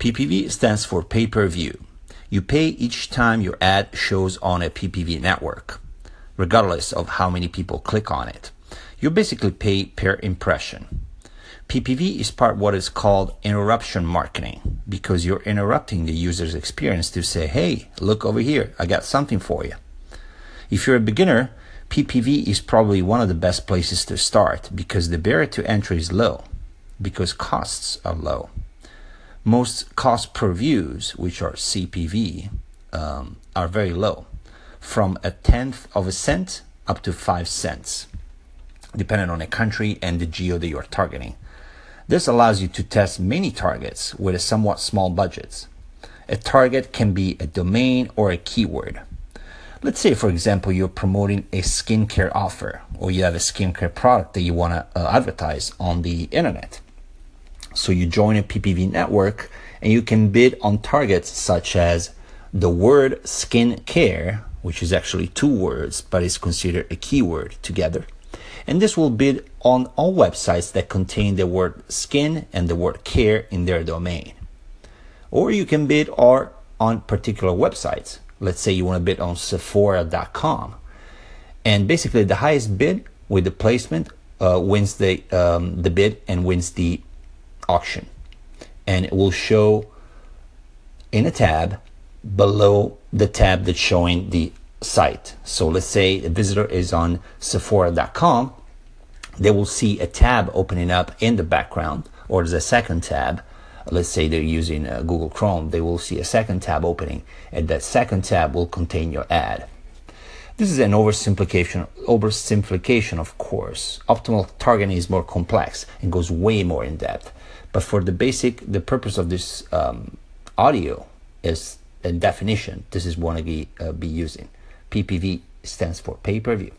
PPV stands for pay per view. You pay each time your ad shows on a PPV network, regardless of how many people click on it. You basically pay per impression. PPV is part what is called interruption marketing because you're interrupting the user's experience to say, hey, look over here, I got something for you. If you're a beginner, PPV is probably one of the best places to start because the barrier to entry is low, because costs are low most cost per views, which are CPV, um, are very low, from a tenth of a cent up to five cents, depending on the country and the geo that you are targeting. This allows you to test many targets with a somewhat small budget. A target can be a domain or a keyword. Let's say, for example, you're promoting a skincare offer or you have a skincare product that you want to uh, advertise on the internet. So you join a PPV network and you can bid on targets such as the word skin care, which is actually two words, but is considered a keyword together. And this will bid on all websites that contain the word skin and the word care in their domain. Or you can bid or on particular websites. Let's say you want to bid on Sephora.com. And basically, the highest bid with the placement uh, wins the, um, the bid and wins the auction and it will show in a tab below the tab that's showing the site. So let's say a visitor is on Sephora.com, they will see a tab opening up in the background, or there's a second tab. Let's say they're using uh, Google Chrome, they will see a second tab opening, and that second tab will contain your ad. This is an oversimplification, oversimplification, of course. Optimal targeting is more complex and goes way more in depth. But for the basic, the purpose of this um, audio is a definition. This is what I be, uh, be using. PPV stands for pay per view.